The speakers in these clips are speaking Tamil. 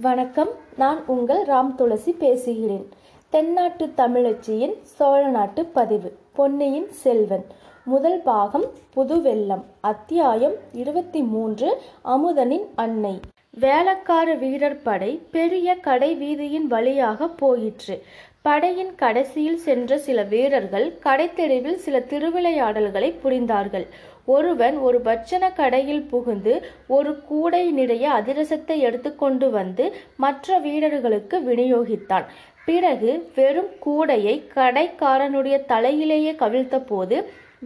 வணக்கம் நான் உங்கள் ராம் துளசி பேசுகிறேன். தென்னாட்டு தமிழச்சியின் சோழ நாட்டு பதிவு பொன்னியின் செல்வன். முதல் பாகம் புதுவெல்லம் அத்தியாயம் இருபத்தி மூன்று அமுதனின் அன்னை. வேளக்கார வீரர் படை பெரிய கடை வீதியின் வழியாக போயிற்று. படையின் கடைசியில் சென்ற சில வீரர்கள் கடைத்தெருவில் சில திருவிளையாடல்களை புரிந்தார்கள். ஒருவன் ஒரு பட்சண கடையில் புகுந்து ஒரு கூடை நிறைய அதிரசத்தை எடுத்துக்கொண்டு வந்து மற்ற வீரர்களுக்கு விநியோகித்தான். பிறகு வெறும் கூடையை கடைக்காரனுடைய தலையிலேயே கவிழ்த்த போது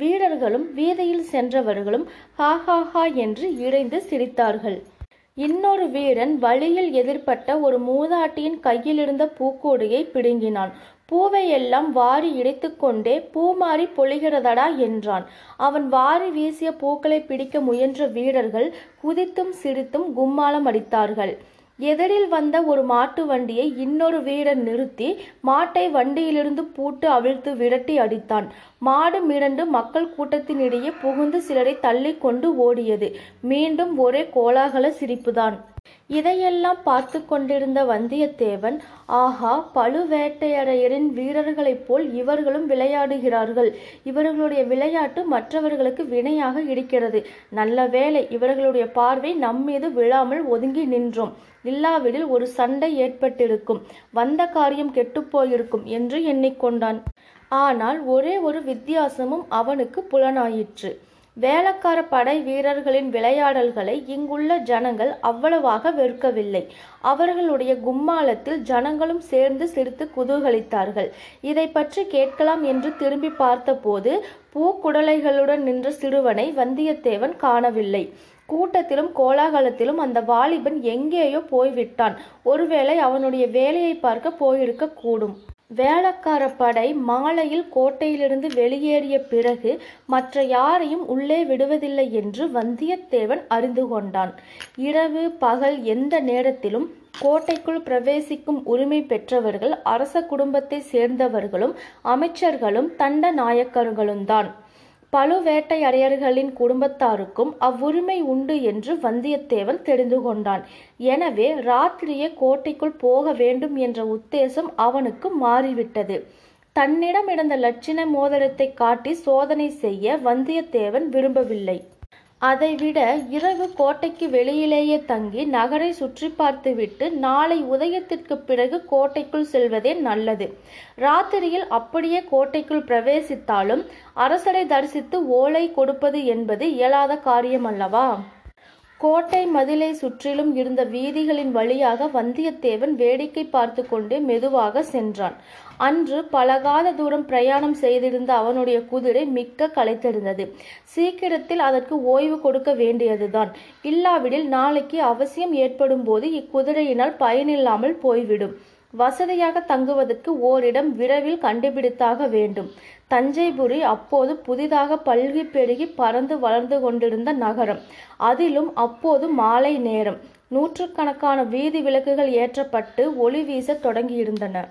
வீரர்களும் வீதியில் சென்றவர்களும் ஹா ஹா ஹா என்று இறைந்து சிரித்தார்கள். இன்னொரு வீரன் வழியில் எதிர்பட்ட ஒரு மூதாட்டியின் கையிலிருந்த பூக்கோடியை பிடுங்கினான். பூவையெல்லாம் வாரி இடைத்துக்கொண்டே பூமாரி பொழிகிறதடா என்றான். அவன் வாரி வீசிய பூக்களை பிடிக்க முயன்ற வீரர்கள் குதித்தும் சிரித்தும் கும்மாளம் அடித்தார்கள். எதிரில் வந்த ஒரு மாட்டு வண்டியை இன்னொரு வீரன் நிறுத்தி மாட்டை வண்டியிலிருந்து பூட்டு அவிழ்த்து விரட்டி அடித்தான். மாடு மிரண்டு மக்கள் கூட்டத்தினிடையே புகுந்து சிலரை தள்ளி கொண்டு ஓடியது. மீண்டும் ஒரே கோலாகல சிரிப்புதான். இதையெல்லாம் பார்த்து கொண்டிருந்த வந்தியத்தேவன் ஆஹா பழுவேட்டையரையரின் வீரர்களைப் போல் இவர்களும் விளையாடுகிறார்கள். இவர்களுடைய விளையாட்டு மற்றவர்களுக்கு வினையாக இருக்கிறது. நல்ல வேளை இவர்களுடைய பார்வை நம்மீது விழாமல் ஒதுங்கி நின்றோம். இல்லாவிடில் ஒரு சண்டை ஏற்பட்டிருக்கும். வந்த காரியம் கெட்டுப்போயிருக்கும் என்று எண்ணிக்கொண்டான் ஆனால் ஒரே ஒரு வித்தியாசமும் அவனுக்கு புலனாயிற்று. வேளக்கார படை வீரர்களின் விளையாடல்களை இங்குள்ள ஜனங்கள் அவ்வளவாக வெறுக்கவில்லை. அவர்களுடைய கும்மாளத்தில் ஜனங்களும் சேர்ந்து சிரித்து குதூகலித்தார்கள். இதை பற்றி கேட்கலாம் என்று திரும்பி பார்த்தபோது பூக்குடலைகளுடன் நின்ற சிறுவனை வந்தியத்தேவன் காணவில்லை. கூட்டத்திலும் கோலாகலத்திலும் அந்த வாலிபன் எங்கேயோ போய்விட்டான். ஒருவேளை அவனுடைய வேலையை பார்க்க போயிருக்க கூடும். வேளக்கார படை மாலையில் கோட்டையிலிருந்து வெளியேறிய பிறகு மற்ற யாரையும் உள்ளே விடுவதில்லை என்று வந்தியத்தேவன் அறிந்து கொண்டான். இரவு பகல் எந்த நேரத்திலும் கோட்டைக்குள் பிரவேசிக்கும் உரிமை பெற்றவர்கள் அரச குடும்பத்தை சேர்ந்தவர்களும் அமைச்சர்களும் தண்ட நாயக்கர்களும் தான் பழுவேட்டையரையர்களின் குடும்பத்தாருக்கும் அவ்வுரிமை உண்டு என்று வந்தியத்தேவன் தெரிந்து கொண்டான். எனவே ராத்திரியே கோட்டைக்குள் போக வேண்டும் என்ற உத்தேசம் அவனுக்கு மாறிவிட்டது. தன்னிடம் இருந்த லட்சண மோதிரத்தை காட்டி சோதனை செய்ய வந்தியத்தேவன் விரும்பவில்லை. அதைவிட இரவு கோட்டைக்கு வெளியிலேயே தங்கி நகரை சுற்றி பார்த்துவிட்டு நாளை உதயத்திற்கு பிறகு கோட்டைக்குள் செல்வதே நல்லது. ராத்திரியில் அப்படியே கோட்டைக்குள் பிரவேசித்தாலும் அரசரை தரிசித்து ஓலை கொடுப்பது என்பது இயலாத காரியம் அல்லவா கோட்டை மதிலை சுற்றிலும் இருந்த வீதிகளின் வழியாக வந்தியத்தேவன் வேடிக்கை பார்த்து கொண்டே மெதுவாக சென்றான். அன்று பலகால தூரம் பிரயாணம் செய்திருந்த அவனுடைய குதிரை மிக்க களைத்திருந்தது. சீக்கிரத்தில் அதற்கு ஓய்வு கொடுக்க வேண்டியதுதான். இல்லாவிடில் நாளைக்கு அவசியம் ஏற்படும் போது இக்குதிரையினால் பயனில்லாமல் போய்விடும். வசதியாக தங்குவதற்கு ஓரிடம் விரைவில் கண்டுபிடித்தாக வேண்டும். தஞ்சைபுரி அப்போது புதிதாக பல்கி பெருகி பறந்து வளர்ந்து கொண்டிருந்த நகரம். அதிலும் அப்போது மாலை நேரம். நூற்றுக்கணக்கான வீதி விளக்குகள் ஏற்றப்பட்டு ஒளி வீச தொடங்கியிருந்தன.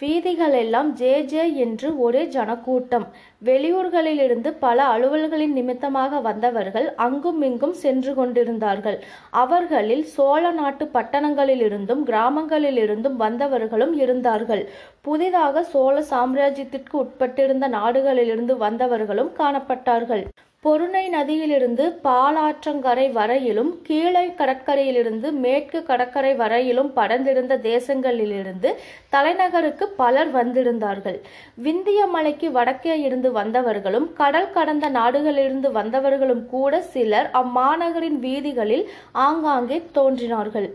வீதிகளெல்லாம் ஜே ஜே என்று ஒரே ஜனக்கூட்டம். வெளியூர்களிலிருந்து பல அலுவல்களின் நிமித்தமாக வந்தவர்கள் அங்கும் இங்கும் சென்று கொண்டிருந்தார்கள். அவர்களில் சோழ நாட்டு பட்டணங்களிலிருந்தும் கிராமங்களிலிருந்தும் வந்தவர்களும் இருந்தார்கள். புதிதாக சோழ சாம்ராஜ்யத்திற்கு உட்பட்டிருந்த நாடுகளிலிருந்து வந்தவர்களும் காணப்பட்டார்கள். பொருணை நதியிலிருந்து பாலாற்றங்கரை வரையிலும் கீழே கடற்கரையிலிருந்து மேற்கு கடற்கரை வரையிலும் படர்ந்திருந்த தேசங்களிலிருந்து தலைநகருக்கு பலர் வந்திருந்தார்கள். விந்திய மலைக்கு வடக்கே இருந்து வந்தவர்களும் கடல் கடந்த நாடுகளிலிருந்து வந்தவர்களும் கூட சிலர் அம்மாநகரின் வீதிகளில் ஆங்காங்கே தோன்றினார்கள்.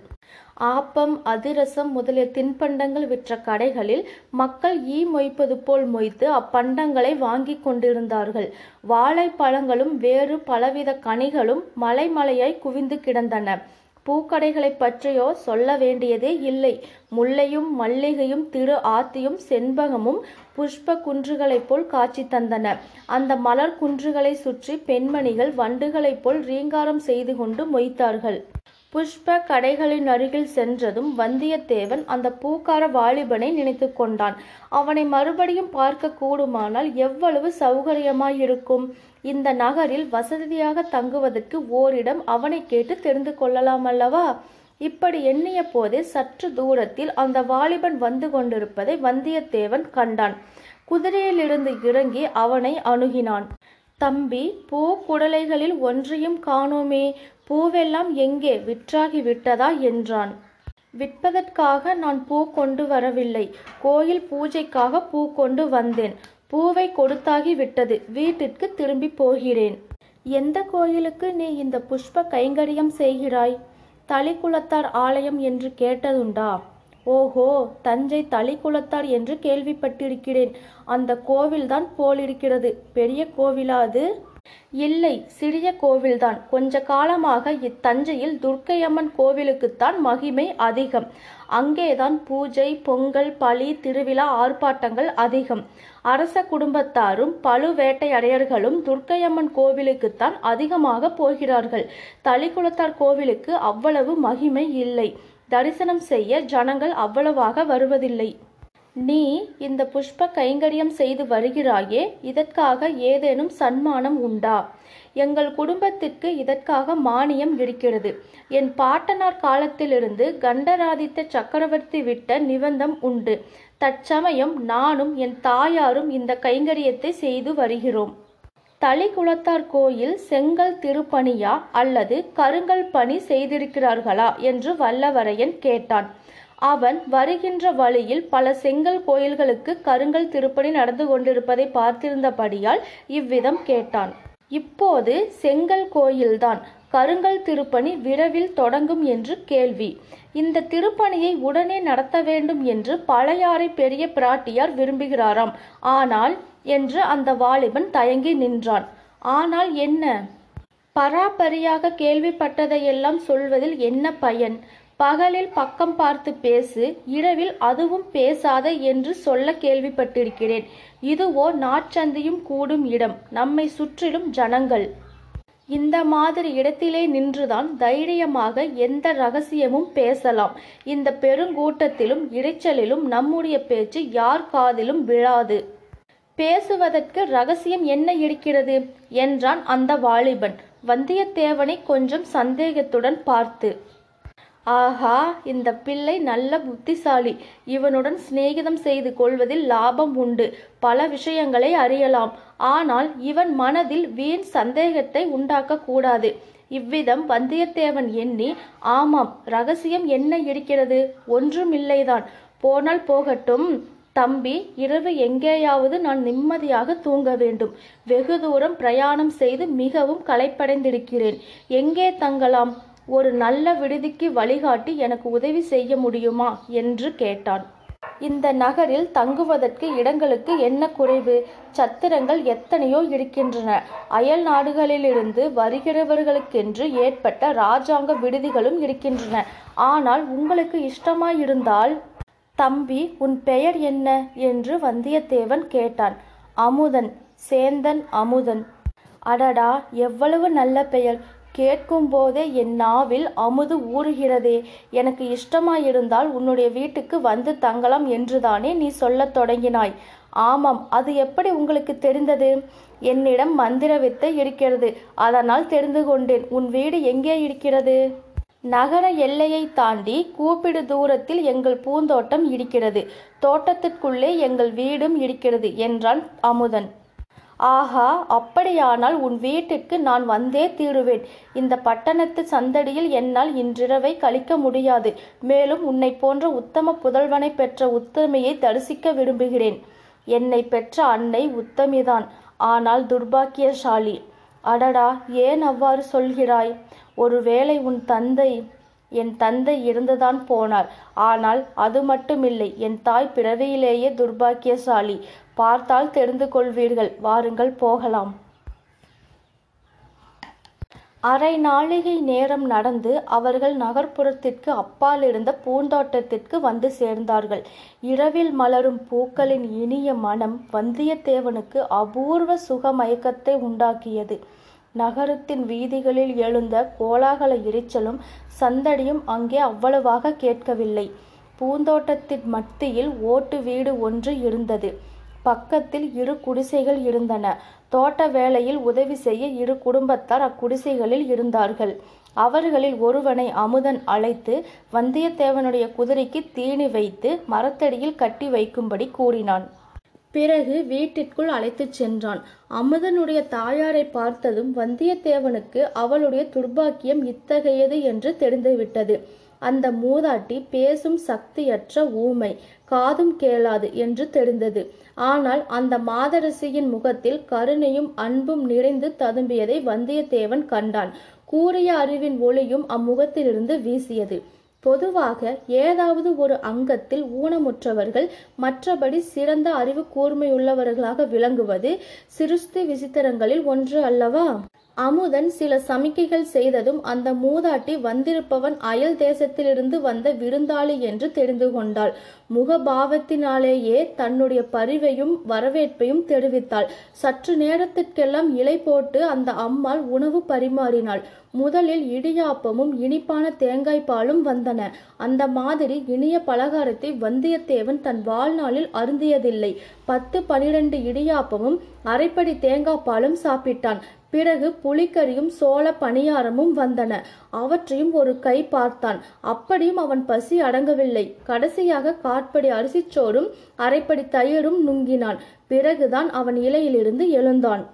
ஆப்பம் அதிரசம் முதலிய தின்பண்டங்கள் விற்ற கடைகளில் மக்கள் ஈ மொய்ப்பது போல் மொய்த்து அப்பண்டங்களை வாங்கி கொண்டிருந்தார்கள். வாழைப்பழங்களும் வேறு பலவித கனிகளும் மலைமலையாய் குவிந்து கிடந்தன. பூக்கடைகளை பற்றியோ சொல்ல வேண்டியதே இல்லை. முல்லையும் மல்லிகையும் திரு ஆத்தியும் செண்பகமும் புஷ்ப குன்றுகளைப் போல் காட்சி தந்தன. அந்த மலர் குன்றுகளை சுற்றி பெண்மணிகள் வண்டுகளைப் போல் ரீங்காரம் செய்து கொண்டு மொய்த்தார்கள். புஷ்ப கடைகளின் அருகில் சென்றதும் வந்தியத்தேவன் அந்த பூக்கார வாலிபனை நினைத்து கொண்டான். அவனை மறுபடியும் பார்க்க கூடுமானால் எவ்வளவு சௌகரியமாயிருக்கும்? இந்த நகரில் வசதியாக தங்குவதற்கு ஓரிடம் அவனை கேட்டு தெரிந்து கொள்ளலாம் அல்லவா? இப்படி எண்ணிய போதே சற்று தூரத்தில் அந்த வாலிபன் வந்து கொண்டிருப்பதை வந்தியத்தேவன் கண்டான். குதிரையிலிருந்து இறங்கி அவனை அணுகினான். தம்பி பூ குடலைகளில் ஒன்றையும் காணோமே பூவெல்லாம் எங்கே விற்றாகி விட்டதா என்றான். விற்பதற்காக நான் பூ கொண்டு வரவில்லை. கோயில் பூஜைக்காக பூ கொண்டு வந்தேன். பூவை கொடுத்தாகி விட்டது. வீட்டிற்கு திரும்பி போகிறேன். எந்த கோயிலுக்கு நீ இந்த புஷ்ப கைங்கரியம் செய்கிறாய்? தளிக்குளத்தார் ஆலயம் என்று கேட்டதுண்டா? ஓஹோ தஞ்சை தளிக்குளத்தார் என்று கேள்விப்பட்டிருக்கிறேன். அந்த கோவில்தான் போலிருக்கிறது. பெரிய கோவிலா அது? இல்லை சிறிய கோவில்தான். கொஞ்ச காலமாக இத்தஞ்சையில் துர்க்கையம்மன் கோவிலுக்குத்தான் மகிமை அதிகம். அங்கேதான் பூஜை பொங்கல் பலி திருவிழா ஆர்ப்பாட்டங்கள் அதிகம். அரச குடும்பத்தாரும் பழுவேட்டையடையர்களும் துர்க்கையம்மன் கோவிலுக்குத்தான் அதிகமாக போகிறார்கள். தளிக்குளத்தார் கோவிலுக்கு அவ்வளவு மகிமை இல்லை. தரிசனம் செய்ய ஜனங்கள் அவ்வளவாக வருவதில்லை. நீ இந்த புஷ்ப கைங்கரியம் செய்து வருகிறாயே இதற்காக ஏதேனும் சன்மானம் உண்டா? எங்கள் குடும்பத்திற்கு இதற்காக மானியம் இருக்கிறது. என் பாட்டனார் காலத்திலிருந்து கண்டராதித்த சக்கரவர்த்தி விட்ட நிபந்தம் உண்டு. தற்சமயம் நானும் என் தாயாரும் இந்த கைங்கரியத்தை செய்து வருகிறோம். தளிகுளத்தார் கோயில் செங்கல் திருப்பணியா அல்லது கருங்கல் பணி செய்திருக்கிறார்களா என்று வல்லவரையன் கேட்டான். அவன் வருகின்ற வழியில் பல செங்கல் கோயில்களுக்கு கருங்கல் திருப்பணி நடந்து கொண்டிருப்பதை பார்த்திருந்தபடியால் இவ்விதம் கேட்டான். இப்போது செங்கல் கோயில்தான். கருங்கல் திருப்பணி விரைவில் தொடங்கும் என்று கேள்வி. இந்த திருப்பணியை உடனே நடத்த வேண்டும் என்று பழையாறை பெரிய பிராட்டியார் விரும்புகிறாராம். ஆனால் என்று அந்த வாலிபன் தயங்கி நின்றான். ஆனால் என்ன? பராபரியாக கேள்விப்பட்டதையெல்லாம் சொல்வதில் என்ன பயன்? பகலில் பக்கம் பார்த்து பேசு இரவில் அதுவும் பேசாத என்று சொல்ல கேள்விப்பட்டிருக்கிறேன். இதுவோ நாற்சந்தியும் கூடும் இடம். நம்மை சுற்றிலும் ஜனங்கள். இந்த மாதிரி இடத்திலே நின்றுதான் தைரியமாக எந்த ரகசியமும் பேசலாம். இந்த பெருங்கூட்டத்திலும் இரைச்சலிலும் நம்முடைய பேச்சு யார் காதிலும் விழாது. பேசுவதற்கு ரகசியம் என்ன இருக்கிறது? என்றான் அந்த வாலிபன். வந்தியத்தேவனை கொஞ்சம் சந்தேகத்துடன் பார்த்து. ஆஹா இந்த பிள்ளை நல்ல புத்திசாலி. இவனுடன் சிநேகிதம் செய்து கொள்வதில் லாபம் உண்டு. பல விஷயங்களை அறியலாம். ஆனால் இவன் மனதில் வீண் சந்தேகத்தை உண்டாக்கக்கூடாது இவ்விதம் வந்தியத்தேவன் எண்ணி ஆமாம் ரகசியம் என்ன இருக்கிறது? ஒன்றுமில்லைதான் போனால் போகட்டும். தம்பி இரவு எங்கேயாவது நான் நிம்மதியாக தூங்க வேண்டும். வெகு தூரம் பிரயாணம் செய்து மிகவும் களைப்படைந்திருக்கிறேன். எங்கே தங்கலாம்? ஒரு நல்ல விடுதிக்கு வழிகாட்டி எனக்கு உதவி செய்ய முடியுமா என்று கேட்டான். இந்த நகரில் தங்குவதற்கு இடங்களுக்கு என்ன குறைவு? சத்திரங்கள் எத்தனையோ இருக்கின்றன. அயல் நாடுகளிலிருந்து வருகிறவர்களுக்கென்று ஏற்பட்ட இராஜாங்க விடுதிகளும் இருக்கின்றன. ஆனால் உங்களுக்கு இஷ்டமாயிருந்தால் தம்பி உன் பெயர் என்ன? என்று வந்தியத்தேவன் கேட்டான். அமுதன் சேந்தன் அமுதன். அடடா எவ்வளவு நல்ல பெயர். கேட்கும்போதே என் நாவில் அமுது ஊறுகிறதே. எனக்கு இஷ்டமாயிருந்தால் உன்னுடைய வீட்டுக்கு வந்து தங்கலாம் என்றுதானே நீ சொல்லத் தொடங்கினாய். ஆமாம் அது எப்படி உங்களுக்கு தெரிந்தது? என்னிடம் மந்திர வித்தை இருக்கிறது. அதனால் தெரிந்து கொண்டேன். உன் வீடு எங்கே இருக்கிறது? நகர எல்லையை தாண்டி கூப்பிடு தூரத்தில் எங்கள் பூந்தோட்டம் இருக்கிறது. தோட்டத்திற்குள்ளே எங்கள் வீடும் இருக்கிறது என்றான் அமுதன். ஆஹா அப்படியானால் உன் வீட்டுக்கு நான் வந்தே தீருவேன். இந்த பட்டணத்து சந்தடியில் என்னால் இன்றிரவை கழிக்க முடியாது. மேலும் உன்னை போன்ற உத்தம புதல்வனை பெற்ற உத்தமையை தரிசிக்க விரும்புகிறேன். என்னை பெற்ற அன்னை உத்தமிதான். ஆனால் துர்பாக்கியசாலி. அடடா ஏன் அவ்வாறு சொல்கிறாய்? ஒருவேளை உன் தந்தை என் தந்தை இருந்துதான் போனார். ஆனால் அது மட்டுமில்லை என் தாய் பிறவியிலேயே துர்பாக்கியசாலி. பார்த்தால் தெரிந்து கொள்வீர்கள் வாருங்கள் போகலாம். அரை நாழிகை நேரம் நடந்து அவர்கள் நகர்ப்புறத்திற்கு அப்பால் இருந்த பூந்தோட்டத்திற்கு வந்து சேர்ந்தார்கள். இரவில் மலரும் பூக்களின் இனிய மனம் வந்தியத்தேவனுக்கு அபூர்வ சுகமயக்கத்தை உண்டாக்கியது. நகரத்தின் வீதிகளில் எழுந்த கோலாகல இரைச்சலும் சந்தடியும் அங்கே அவ்வளவாக கேட்கவில்லை. பூந்தோட்டத்தின் மத்தியில் ஓட்டு வீடு ஒன்று இருந்தது. பக்கத்தில் இரு குடிசைகள் இருந்தன. தோட்ட வேலையில் உதவி செய்ய இரு குடும்பத்தார் அக்குடிசைகளில் இருந்தார்கள். அவர்களில் ஒருவனை அமுதன் அழைத்து வந்தியத்தேவனுடைய குதிரைக்கு தீனி வைத்து மரத்தடியில் கட்டி வைக்கும்படி கூறினான். பிறகு வீட்டிற்குள் அழைத்துச் சென்றான். அமுதனுடைய தாயாரை பார்த்ததும் வந்தியத்தேவனுக்கு அவளுடைய துர்பாக்கியம் இத்தகையது என்று தெரிந்துவிட்டது. அந்த மூதாட்டி பேசும் சக்தியற்ற ஊமை காதும் கேளாது என்று தெரிந்தது. ஆனால் அந்த மாதரசியின் முகத்தில் கருணையும் அன்பும் நிறைந்து ததும்பியதை வந்தியத்தேவன் கண்டான். கூறிய அறிவின் ஒளியும் அம்முகத்திலிருந்து வீசியது. பொதுவாக ஏதாவது ஒரு அங்கத்தில் ஊனமுற்றவர்கள் மற்றபடி சிறந்த அறிவு கூர்மையுள்ளவர்களாக விளங்குவது சிருஷ்டி விசித்திரங்களில் ஒன்று அல்லவா? அமுதன் சில சமிக்கைகள் செய்ததும் அந்த மூதாட்டி வந்திருப்பவன் அயல் தேசத்திலிருந்து வந்த விருந்தாளி என்று தெரிந்து கொண்டாள். முகபாவத்தினாலேயே தன்னுடைய பரிவையும் வரவேற்பையும் தெரிவித்தாள். சற்று நேரத்திற்கெல்லாம் இலை போட்டு அந்த அம்மாள் உணவு பரிமாறினாள். முதலில் இடியாப்பமும் இனிப்பான தேங்காய் பாலும் வந்தன. அந்த மாதிரி இனிய பலகாரத்தை வந்தியத்தேவன் தன் வாழ்நாளில் அருந்தியதில்லை. பத்து பனிரெண்டு இடியாப்பமும் அரைப்படி தேங்காய் பாலும் சாப்பிட்டான். பிறகு புலிக்கறியும் சோள பணியாரமும் வந்தன. அவற்றையும் ஒரு கை பார்த்தான். அப்படியும் அவன் பசி அடங்கவில்லை. கடைசியாக காற்படி அரிசிச்சோறும் அரைப்படி தயிரும் நுங்கினான். பிறகுதான் அவன் இலையிலிருந்து எழுந்தான்.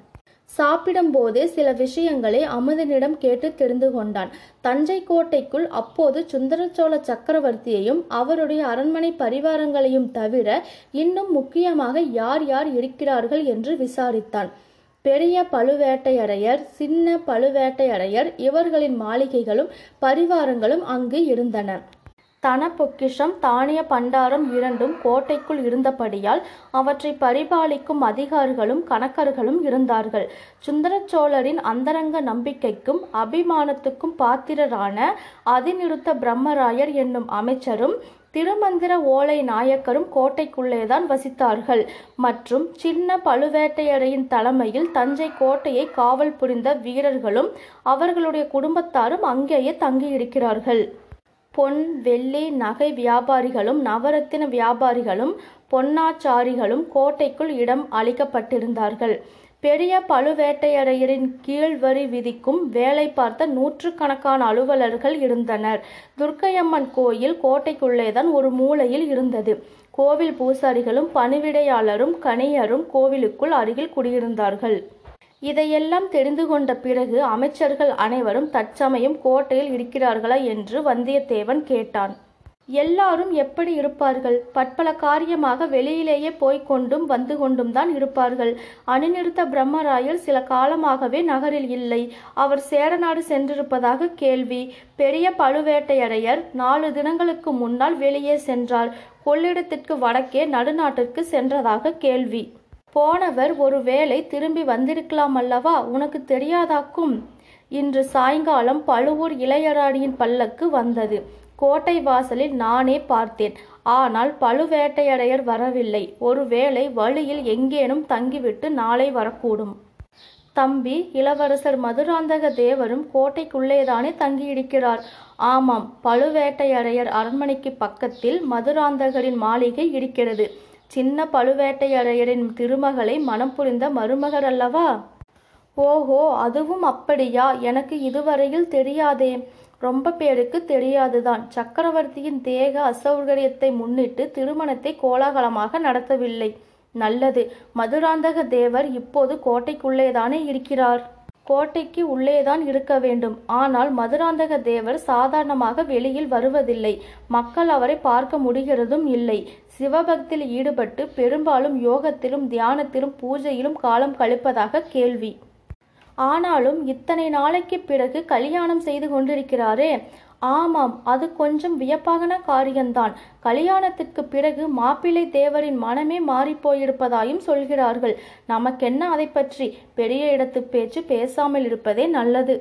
சாப்பிடும்போதே சில விஷயங்களை அமுதனிடம் கேட்டு தெரிந்து கொண்டான். தஞ்சை கோட்டைக்குள் அப்போது சுந்தரச்சோழ சக்கரவர்த்தியையும் அவருடைய அரண்மனை பரிவாரங்களையும் தவிர இன்னும் முக்கியமாக யார் யார் இருக்கிறார்கள் என்று விசாரித்தான். பெரிய பழுவேட்டையரையர் சின்ன பழுவேட்டையரையர் இவர்களின் மாளிகைகளும் பரிவாரங்களும் அங்கு இருந்தன. தன பொக்கிஷம் தானிய பண்டாரம் இரண்டும் கோட்டைக்குள் இருந்தபடியால் அவற்றை பரிபாலிக்கும் அதிகாரிகளும் கணக்கர்களும் இருந்தார்கள். சுந்தரச்சோழரின் அந்தரங்க நம்பிக்கைக்கும் அபிமானத்துக்கும் பாத்திரரான அதிநிருத்த பிரம்மராயர் என்னும் அமைச்சரும் திருமந்திர ஓலை நாயக்கரும் கோட்டைக்குள்ளேதான் வசித்தார்கள். மற்றும் சின்ன பழுவேட்டையரையின் தலைமையில் தஞ்சை கோட்டையை காவல் புரிந்த வீரர்களும் அவர்களுடைய குடும்பத்தாரும் அங்கேயே தங்கியிருக்கிறார்கள். பொன் வெள்ளி நகை வியாபாரிகளும் நவரத்தின வியாபாரிகளும் பொன்னாச்சாரிகளும் கோட்டைக்குள் இடம் அளிக்கப்பட்டிருந்தார்கள். பெரிய பழுவேட்டையரையரின் கீழ் வரி விதிக்கும் வேலை பார்த்த நூற்றுக்கணக்கான அலுவலர்கள் இருந்தனர். துர்க்கையம்மன் கோயில் கோட்டைக்குள்ளேதான் ஒரு மூலையில் இருந்தது. கோவில் பூசாரிகளும் பணிவிடையாளரும் கணியரும் கோவிலுக்குள் அருகில் குடியிருந்தார்கள். இதையெல்லாம் தெரிந்து கொண்ட பிறகு அமைச்சர்கள் அனைவரும் தற்சமயம் கோட்டையில் இருக்கிறார்களா என்று வந்தியத்தேவன் கேட்டான். எல்லாரும் எப்படி இருப்பார்கள்? பற்பல காரியமாக வெளியிலேயே போய்க் கொண்டும் வந்து கொண்டும் தான் இருப்பார்கள். அணிநிறுத்த பிரம்மராயர் சில காலமாகவே நகரில் இல்லை. அவர் சேரநாடு சென்றிருப்பதாக கேள்வி. பெரிய பழுவேட்டையரையர் நாலு தினங்களுக்கு முன்னால் வெளியே சென்றார். கொள்ளிடத்திற்கு வடக்கே நடுநாட்டிற்கு சென்றதாக கேள்வி. போனவர் ஒருவேளை திரும்பி வந்திருக்கலாம் அல்லவா? உனக்கு தெரியாதாக்கும்? இன்று சாயங்காலம் பழுவூர் இளையராணியின் பல்லக்கு வந்தது. கோட்டை வாசலில் நானே பார்த்தேன். ஆனால் பழுவேட்டையடையர் வரவில்லை. ஒருவேளை வழியில் எங்கேனும் தங்கிவிட்டு நாளை வரக்கூடும். தம்பி இளவரசர் மதுராந்தக தேவரும் கோட்டைக்குள்ளேதானே தங்கியிருக்கிறார். ஆமாம் பழுவேட்டையரையர் அரண்மனைக்கு பக்கத்தில் மதுராந்தகரின் மாளிகை இருக்கிறது. சின்ன பழுவேட்டையரையரின் திருமகளை மனம் புரிந்த மருமகர் அல்லவா? ஓஹோ அதுவும் அப்படியா? எனக்கு இதுவரையில் தெரியாதே. ரொம்ப பேருக்கு தெரியாதுதான். சக்கரவர்த்தியின் தேக அசௌகரியத்தை முன்னிட்டு திருமணத்தை கோலாகலமாக நடத்தவில்லை. நல்லது. மதுராந்தக தேவர் இப்போது கோட்டைக்குள்ளேதானே இருக்கிறார். கோட்டைக்கு உள்ளேதான் இருக்க வேண்டும். ஆனால் மதுராந்தக தேவர் சாதாரணமாக வெளியில் வருவதில்லை. மக்கள் அவரை பார்க்க முடிகிறதும் இல்லை. சிவபக்தியில் ஈடுபட்டு பெரும்பாலும் யோகத்திலும் தியானத்திலும் பூஜையிலும் காலம் கழிப்பதாக கேள்வி. ஆனாலும் இத்தனை நாளைக்கு பிறகு கல்யாணம் செய்து கொண்டிருக்கிறாரே. ஆமாம் அது கொஞ்சம் வியப்பாகன காரியம்தான் கல்யாணத்திற்கு பிறகு மாப்பிள்ளை தேவரின் மனமே மாறிப்போயிருப்பதாயும் சொல்கிறார்கள். நமக்கென்ன அதை பற்றி பெரிய இடத்து பேச்சு பேசாமல் இருப்பதே நல்லது.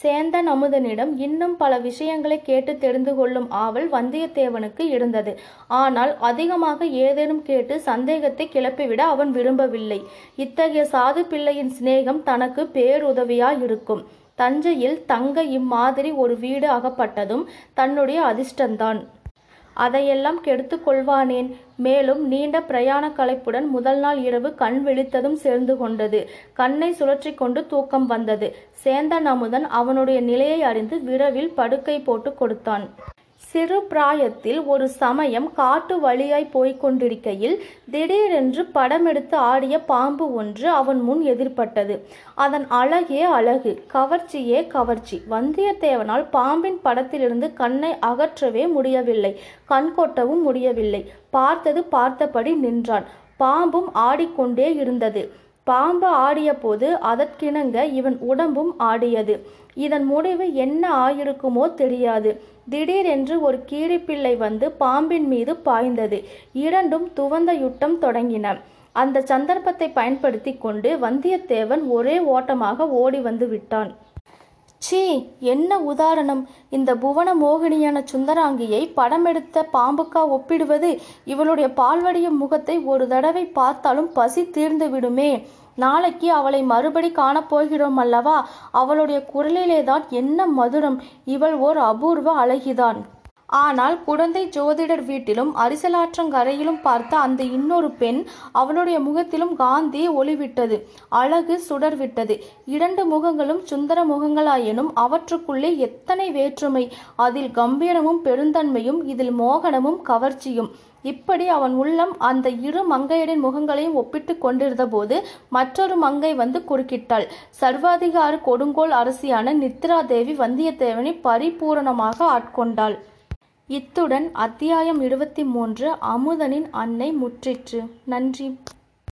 சேந்தன் அமுதனிடம் இன்னும் பல விஷயங்களை கேட்டு தெரிந்து கொள்ளும் ஆவல் வந்தியத்தேவனுக்கு இருந்தது. ஆனால் அதிகமாக ஏதேனும் கேட்டு சந்தேகத்தை கிளப்பிவிட அவன் விரும்பவில்லை. இத்தகைய சாது பிள்ளையின் சிநேகம் தனக்கு பேருதவியாயிருக்கும். தஞ்சையில் தங்க இம்மாதிரி ஒரு வீடு அகப்பட்டதும் தன்னுடைய அதிர்ஷ்டந்தான். அதையெல்லாம் கெடுத்து கொள்வானேன். மேலும் நீண்ட பிரயாண களைப்புடன் முதல் நாள் இரவு கண் விழித்ததும் சேர்ந்து கொண்டது. கண்ணை சுழற்றி கொண்டு தூக்கம் வந்தது. சேந்தன் அமுதன் அவனுடைய நிலையை அறிந்து விரைவில் படுக்கை போட்டு கொடுத்தான். சிறு பிராயத்தில் ஒரு சமயம் காட்டு வழியாய் போய்க் கொண்டிருக்கையில் திடீரென்று படமெடுத்து ஆடிய பாம்பு ஒன்று அவன் முன் எதிர்பட்டது. அதன் அழகே அழகு கவர்ச்சியே கவர்ச்சி. வந்தியத்தேவனால் பாம்பின் படத்திலிருந்து கண்ணை அகற்றவே முடியவில்லை கண் கொட்டவும் முடியவில்லை. பார்த்தது பார்த்தபடி நின்றான். பாம்பும் ஆடிக்கொண்டே இருந்தது. பாம்பு ஆடியபோது அதற்கிணங்க இவன் உடம்பும் ஆடியது. இதன் முடிவு என்ன ஆயிருக்குமோ தெரியாது. திடீரென்று ஒரு கீரிப்பிள்ளை வந்து பாம்பின் மீது பாய்ந்தது. இரண்டும் துவந்த யுத்தம் தொடங்கின. அந்த சந்தர்ப்பத்தை பயன்படுத்தி கொண்டு வந்தியத்தேவன் ஒரே ஓட்டமாக ஓடி வந்து விட்டான். சீ என்ன உதாரணம். இந்த புவன மோகினியான சுந்தராங்கியை படமெடுத்த பாம்புக்கா ஒப்பிடுவது? இவளுடைய பால்வடிய முகத்தை ஒரு தடவை பார்த்தாலும் பசி தீர்ந்து விடுமே. நாளைக்கு அவளை மறுபடி காணப்போகிறோம் அல்லவா? அவளுடைய குரலிலேதான் என்ன மதுரம்? இவள் ஓர் அபூர்வ அழகிதான். ஆனால் குழந்தை ஜோதிடர் வீட்டிலும் அரிசலாற்றங்கரையிலும் பார்த்த அந்த இன்னொரு பெண் அவளுடைய முகத்திலும் காந்தி ஒளிவிட்டது அழகு சுடர்விட்டது. இரண்டு முகங்களும் சுந்தர முகங்களாயினும் அவற்றுக்குள்ளே எத்தனை வேற்றுமை? அதில் கம்பீரமும் பெருந்தன்மையும் இதில் மோகனமும் கவர்ச்சியும். இப்படி அவன் உள்ளம் அந்த இரு மங்கையரின் முகங்களையும் ஒப்பிட்டு கொண்டிருந்தபோது மற்றொரு மங்கை வந்து குறுக்கிட்டாள். சர்வாதிகார கொடுங்கோல் அரசியான நித்ரா தேவி வந்தியத்தேவனை பரிபூரணமாக ஆட்கொண்டாள். இத்துடன் அத்தியாயம் இருபத்தி மூன்று அமுதனின் அன்னை முற்றிற்று. நன்றி.